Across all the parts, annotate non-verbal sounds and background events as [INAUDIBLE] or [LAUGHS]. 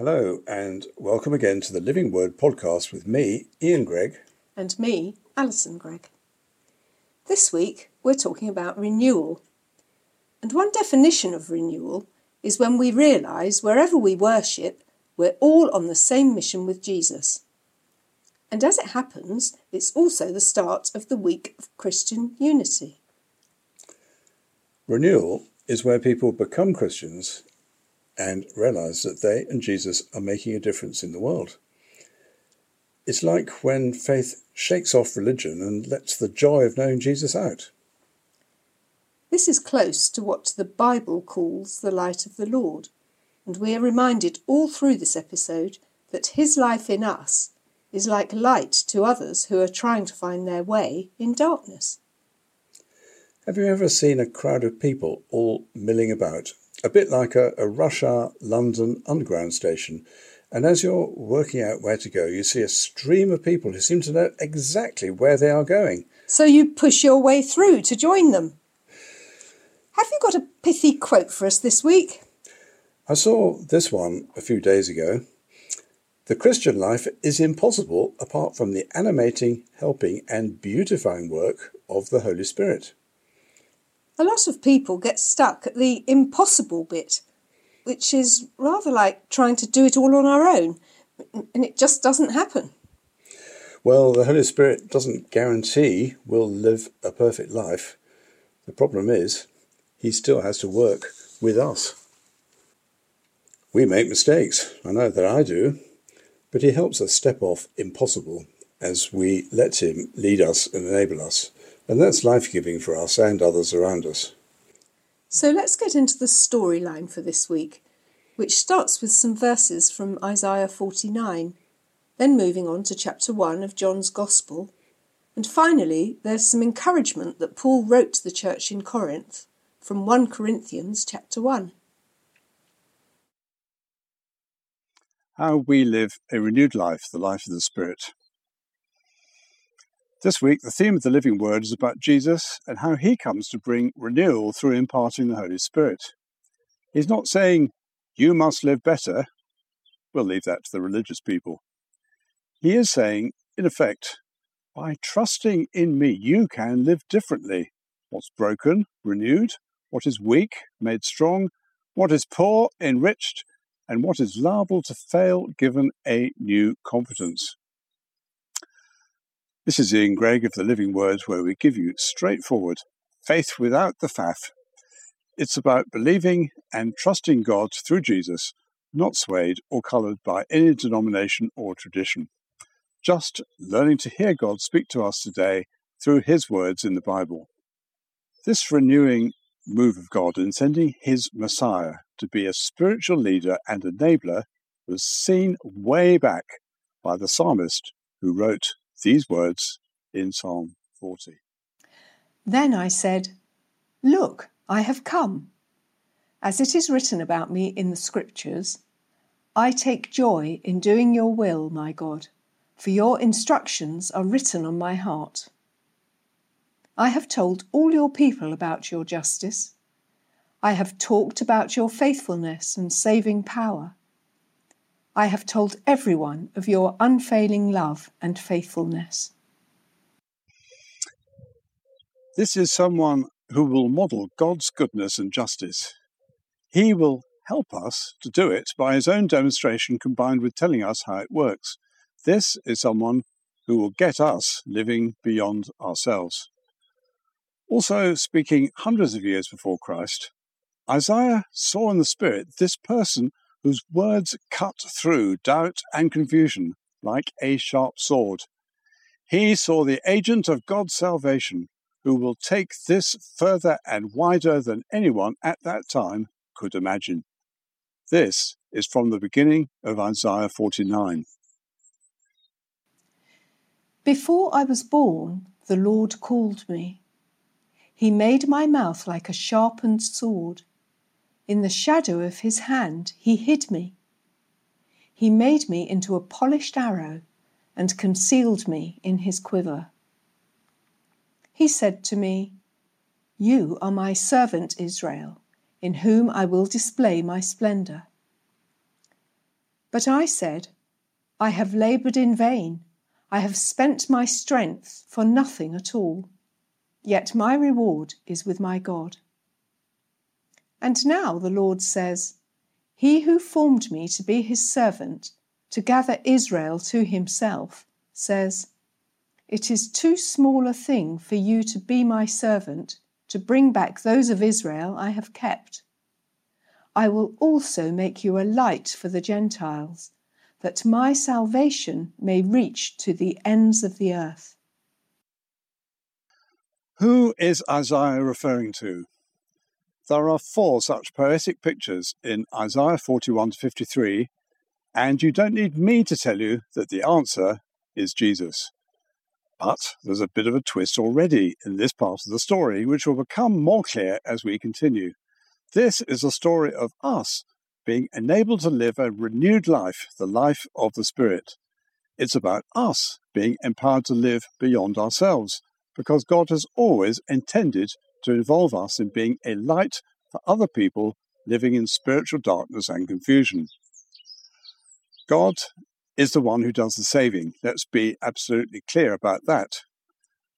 Hello, and welcome again to the Living Word podcast with me, Ian Gregg. And me, Alison Gregg. This week, we're talking about renewal. And one definition of renewal is when we realise wherever we worship, we're all on the same mission with Jesus. And as it happens, it's also the start of the week of Christian unity. Renewal is where people become Christians and realise that they and Jesus are making a difference in the world. It's like when faith shakes off religion and lets the joy of knowing Jesus out. This is close to what the Bible calls the light of the Lord, and we are reminded all through this episode that His life in us is like light to others who are trying to find their way in darkness. Have you ever seen a crowd of people all milling about, a bit like a, a rush hour London underground station? And as you're working out where to go, you see a stream of people who seem to know exactly where they are going. So you push your way through to join them. Have you got a pithy quote for us this week? I saw this one a few days ago. The Christian life is impossible apart from the animating, helping, and beautifying work of the Holy Spirit. A lot of people get stuck at the impossible bit, which is rather like trying to do it all on our own, and it just doesn't happen. Well, the Holy Spirit doesn't guarantee we'll live a perfect life. The problem is, He still has to work with us. We make mistakes. I know that I do but he helps us step off impossible as we let him lead us and enable us. And that's life giving for us and others around us. So let's get into the storyline for this week, which starts with some verses from Isaiah 49, then moving on to chapter 1 of John's Gospel. And finally, there's some encouragement that Paul wrote to the church in Corinth from 1 Corinthians chapter 1. how we live a renewed life, the life of the Spirit. This week, the theme of the Living Word is about Jesus and how he comes to bring renewal through imparting the Holy Spirit. He's not saying, you must live better. We'll leave that to the religious people. He is saying, in effect, by trusting in me, you can live differently. What's broken, renewed. What is weak, made strong. What is poor, enriched and what is liable to fail given a new confidence. This is Ian Gregg of the Living Words, where we give you straightforward faith without the faff. It's about believing and trusting God through Jesus, not swayed or coloured by any denomination or tradition. Just learning to hear God speak to us today through His words in the Bible. This renewing move of God in sending His Messiah to be a spiritual leader and enabler was seen way back by the psalmist who wrote these words in Psalm 40. Then I said, Look, I have come. As it is written about me in the Scriptures, I take joy in doing your will, my God, for your instructions are written on my heart. I have told all your people about your justice I have talked about your faithfulness and saving power. I have told everyone of your unfailing love and faithfulness. This is someone who will model God's goodness and justice. He will help us to do it by his own demonstration combined with telling us how it works. This is someone who will get us living beyond ourselves. Also, speaking hundreds of years before Christ, Isaiah saw in the Spirit this person whose words cut through doubt and confusion like a sharp sword. He saw the agent of God's salvation who will take this further and wider than anyone at that time could imagine. This is from the beginning of Isaiah 49. Before I was born, the Lord called me. He made my mouth like a sharpened sword. In the shadow of his hand he hid me. He made me into a polished arrow and concealed me in his quiver. He said to me, You are my servant Israel, in whom I will display my splendor. But I said, I have laboured in vain. I have spent my strength for nothing at all. Yet my reward is with my God. And now the Lord says, He who formed me to be his servant, to gather Israel to himself, says, It is too small a thing for you to be my servant, to bring back those of Israel I have kept. I will also make you a light for the Gentiles, that my salvation may reach to the ends of the earth. Who is Isaiah referring to? There are four such poetic pictures in Isaiah 41 to 53, and you don't need me to tell you that the answer is Jesus. But there's a bit of a twist already in this part of the story, which will become more clear as we continue. This is a story of us being enabled to live a renewed life, the life of the Spirit. It's about us being empowered to live beyond ourselves, because God has always intended to involve us in being a light for other people living in spiritual darkness and confusion. God is the one who does the saving. Let's be absolutely clear about that.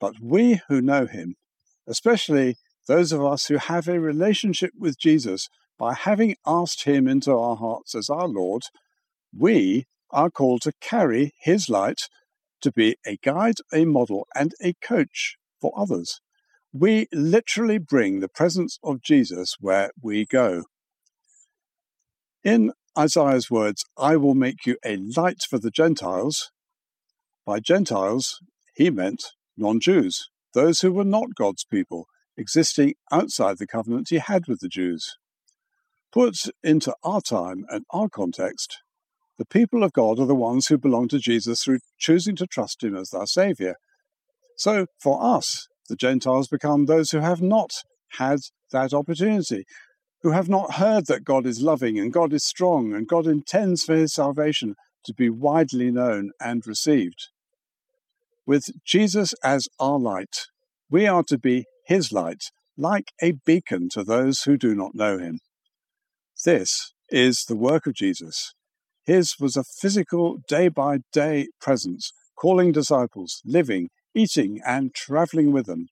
But we who know him, especially those of us who have a relationship with Jesus by having asked him into our hearts as our Lord, we are called to carry his light to be a guide, a model, and a coach for others. We literally bring the presence of Jesus where we go. In Isaiah's words, I will make you a light for the Gentiles, by Gentiles, he meant non Jews, those who were not God's people, existing outside the covenant he had with the Jews. Put into our time and our context, the people of God are the ones who belong to Jesus through choosing to trust him as their Saviour. So for us, the Gentiles become those who have not had that opportunity, who have not heard that God is loving and God is strong and God intends for his salvation to be widely known and received. With Jesus as our light, we are to be his light, like a beacon to those who do not know him. This is the work of Jesus. His was a physical, day by day presence, calling disciples, living, eating, and traveling with them.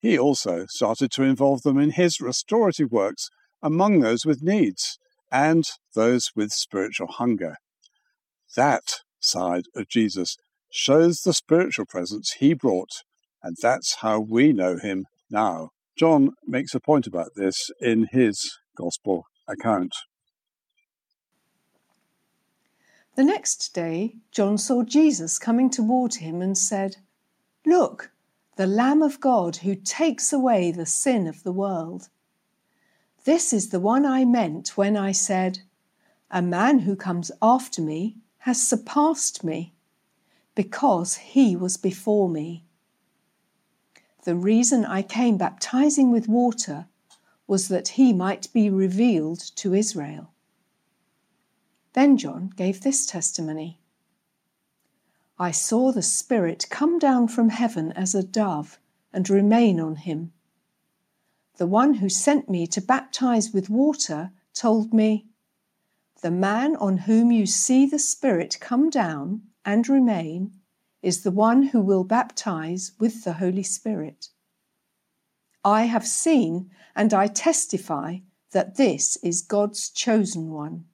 He also started to involve them in his restorative works among those with needs and those with spiritual hunger. That side of Jesus shows the spiritual presence he brought, and that's how we know him now. John makes a point about this in his Gospel account. The next day, John saw Jesus coming toward him and said, Look, the Lamb of God who takes away the sin of the world. This is the one I meant when I said, A man who comes after me has surpassed me, because he was before me. The reason I came baptizing with water was that he might be revealed to Israel. Then John gave this testimony I saw the Spirit come down from heaven as a dove and remain on him. The one who sent me to baptize with water told me, The man on whom you see the Spirit come down and remain is the one who will baptize with the Holy Spirit. I have seen and I testify that this is God's chosen one.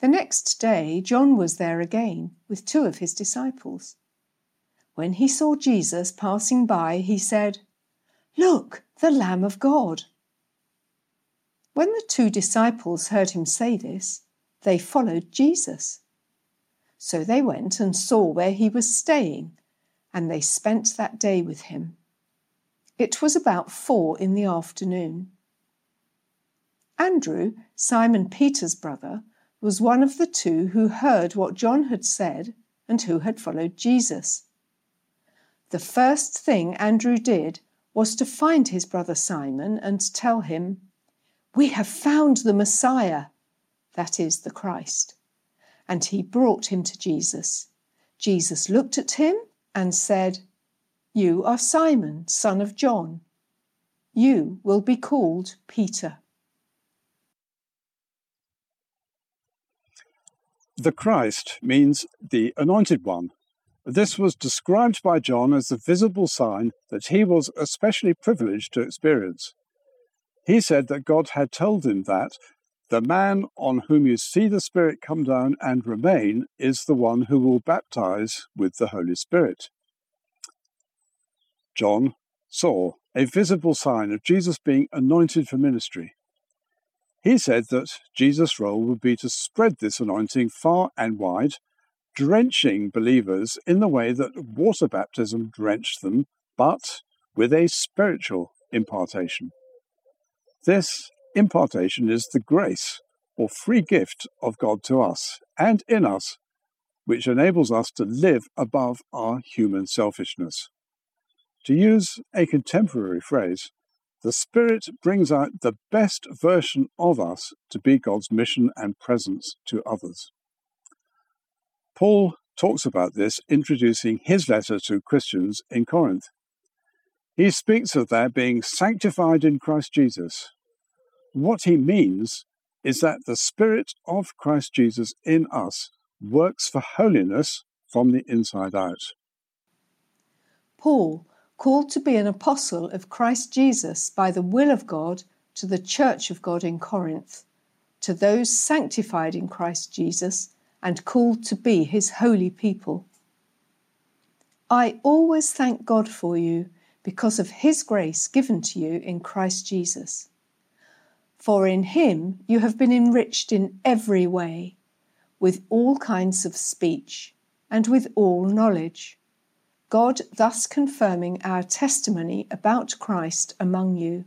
The next day, John was there again with two of his disciples. When he saw Jesus passing by, he said, Look, the Lamb of God. When the two disciples heard him say this, they followed Jesus. So they went and saw where he was staying, and they spent that day with him. It was about four in the afternoon. Andrew, Simon Peter's brother, was one of the two who heard what John had said and who had followed Jesus. The first thing Andrew did was to find his brother Simon and tell him, We have found the Messiah, that is, the Christ. And he brought him to Jesus. Jesus looked at him and said, you are Simon, son of John. You will be called Peter. The Christ means the anointed one. This was described by John as the visible sign that he was especially privileged to experience. He said that God had told him that the man on whom you see the Spirit come down and remain is the one who will baptize with the Holy Spirit. John saw a visible sign of Jesus being anointed for ministry. He said that Jesus' role would be to spread this anointing far and wide, drenching believers in the way that water baptism drenched them, but with a spiritual impartation. This impartation is the grace or free gift of God to us and in us, which enables us to live above our human selfishness. To use a contemporary phrase, the Spirit brings out the best version of us to be God's mission and presence to others. Paul talks about this introducing his letter to Christians in Corinth. He speaks of their being sanctified in Christ Jesus. What he means is that the Spirit of Christ Jesus in us works for holiness from the inside out. Paul, called to be an apostle of Christ Jesus by the will of God to the church of God in Corinth, to those sanctified in Christ Jesus and called to be his holy people. I always thank God for you because of his grace given to you in Christ Jesus. For in him you have been enriched in every way, with all kinds of speech and with all knowledge. God thus confirming our testimony about Christ among you.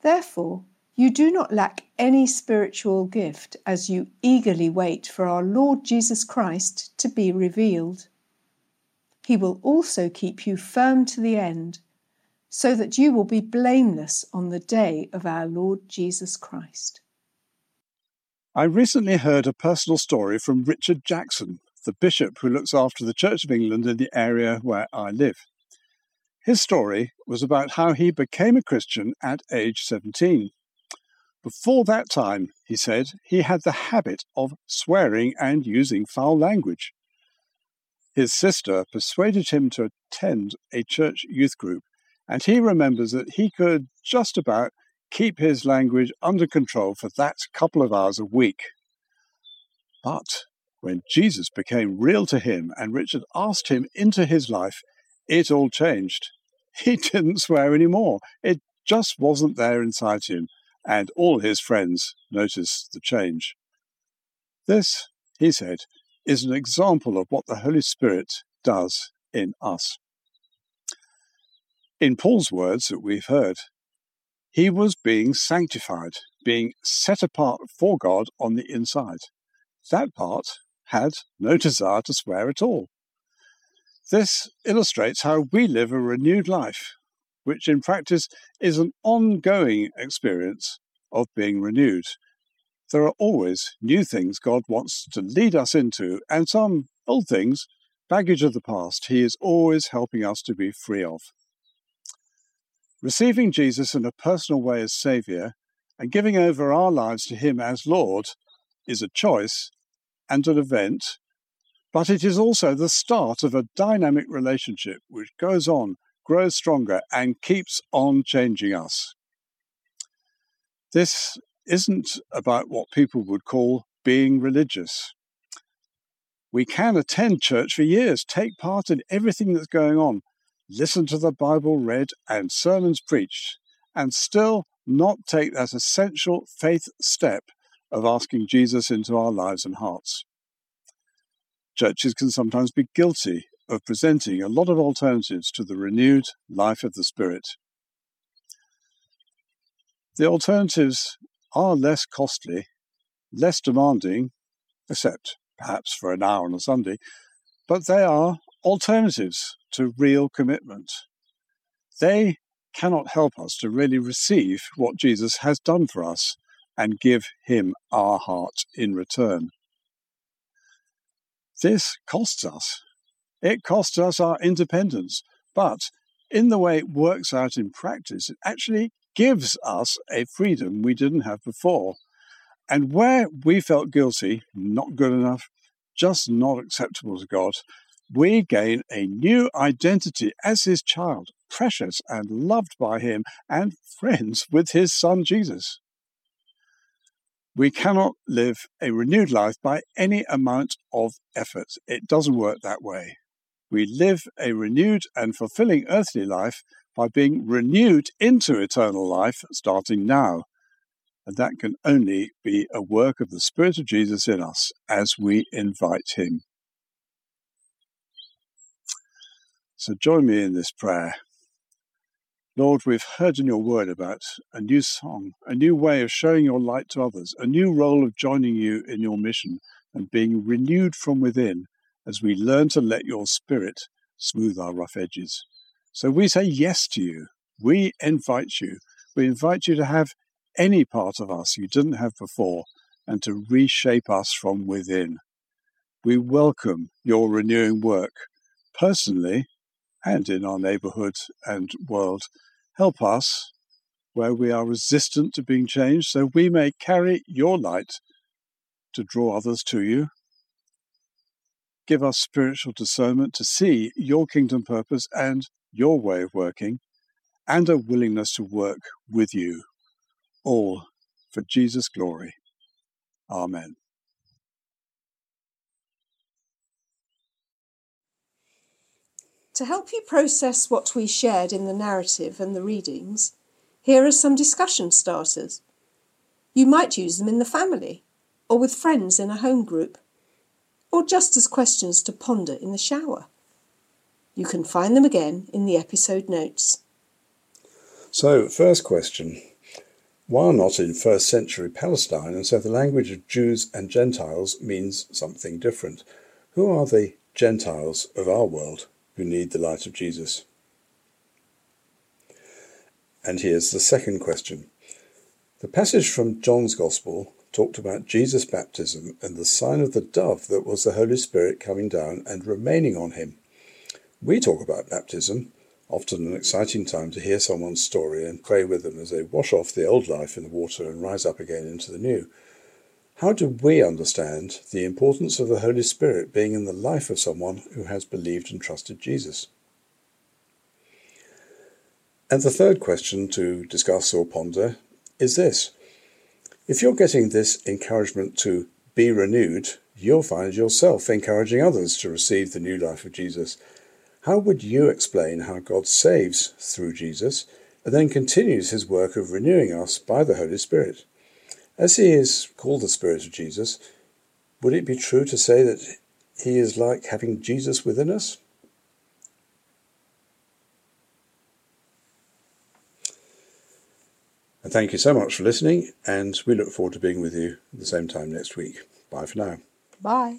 Therefore, you do not lack any spiritual gift as you eagerly wait for our Lord Jesus Christ to be revealed. He will also keep you firm to the end, so that you will be blameless on the day of our Lord Jesus Christ. I recently heard a personal story from Richard Jackson, the bishop who looks after the Church of England in the area where I live. His story was about how he became a Christian at age 17. Before that time, he said, he had the habit of swearing and using foul language. His sister persuaded him to attend a church youth group, and he remembers that he could just about keep his language under control for that couple of hours a week. But when Jesus became real to him and Richard asked him into his life, it all changed. [LAUGHS] He didn't swear anymore. It just wasn't there inside him and all his friends noticed the change. This, he said, is an example of what the Holy Spirit does in us. In Paul's words that we've heard, he was being sanctified, being set apart for God on the inside. That part had no desire to swear at all. This illustrates how we live a renewed life which in practice is an ongoing experience of being renewed. There are always new things God wants to lead us into, and some old things, baggage of the past, He is always helping us to be free of. Receiving Jesus in a personal way as Saviour and giving over our lives to Him as Lord is a choice and an event, but it is also the start of a dynamic relationship which goes on grows stronger and keeps on changing us. This isn't about what people would call being religious. We can attend church for years, take part in everything that's going on, listen to the Bible read and sermons preached, and still not take that essential faith step of asking Jesus into our lives and hearts. Churches can sometimes be guilty of presenting a lot of alternatives to the renewed life of the Spirit. The alternatives are less costly, less demanding, except perhaps for an hour on a Sunday, but they are alternatives to real commitment. They cannot help us to really receive what Jesus has done for us and give Him our heart in return. This costs us it costs us our independence. But in the way it works out in practice, it actually gives us a freedom we didn't have before. And where we felt guilty, not good enough, just not acceptable to God, we gain a new identity as His child, precious and loved by Him, and [LAUGHS] friends with His Son Jesus. We cannot live a renewed life by any amount of effort. It doesn't work that way. We live a renewed and fulfilling earthly life by being renewed into eternal life starting now. And that can only be a work of the Spirit of Jesus in us as we invite Him. So join me in this prayer. Lord, we've heard in your word about a new song, a new way of showing your light to others, a new role of joining you in your mission and being renewed from within as we learn to let your spirit smooth our rough edges. So we say yes to you. We invite you. We invite you to have any part of us you didn't have before and to reshape us from within. We welcome your renewing work personally and in our neighborhood and world. Help us where we are resistant to being changed so we may carry your light to draw others to you Give us spiritual discernment to see your kingdom purpose and your way of working, and a willingness to work with you, all for Jesus' glory. Amen. To help you process what we shared in the narrative and the readings, here are some discussion starters. You might use them in the family or with friends in a home group or just as questions to ponder in the shower. You can find them again in the episode notes. So, first question. Why not in first century Palestine, and so the language of Jews and Gentiles means something different, who are the Gentiles of our world who need the light of Jesus? And here's the second question. The passage from John's Gospel talked about Jesus' baptism and the sign of the dove that was the Holy Spirit coming down and remaining on him. We talk about baptism, often an exciting time to hear someone's story and pray with them as they wash off the old life in the water and rise up again into the new. How do we understand the importance of the Holy Spirit being in the life of someone who has believed and trusted Jesus? And the third question to discuss or ponder is this if you're getting this encouragement to be renewed, you'll find yourself encouraging others to receive the new life of Jesus. How would you explain how God saves through Jesus and then continues his work of renewing us by the Holy Spirit? As he is called the Spirit of Jesus, would it be true to say that he is like having Jesus within us? And thank you so much for listening, and we look forward to being with you at the same time next week. Bye for now. Bye.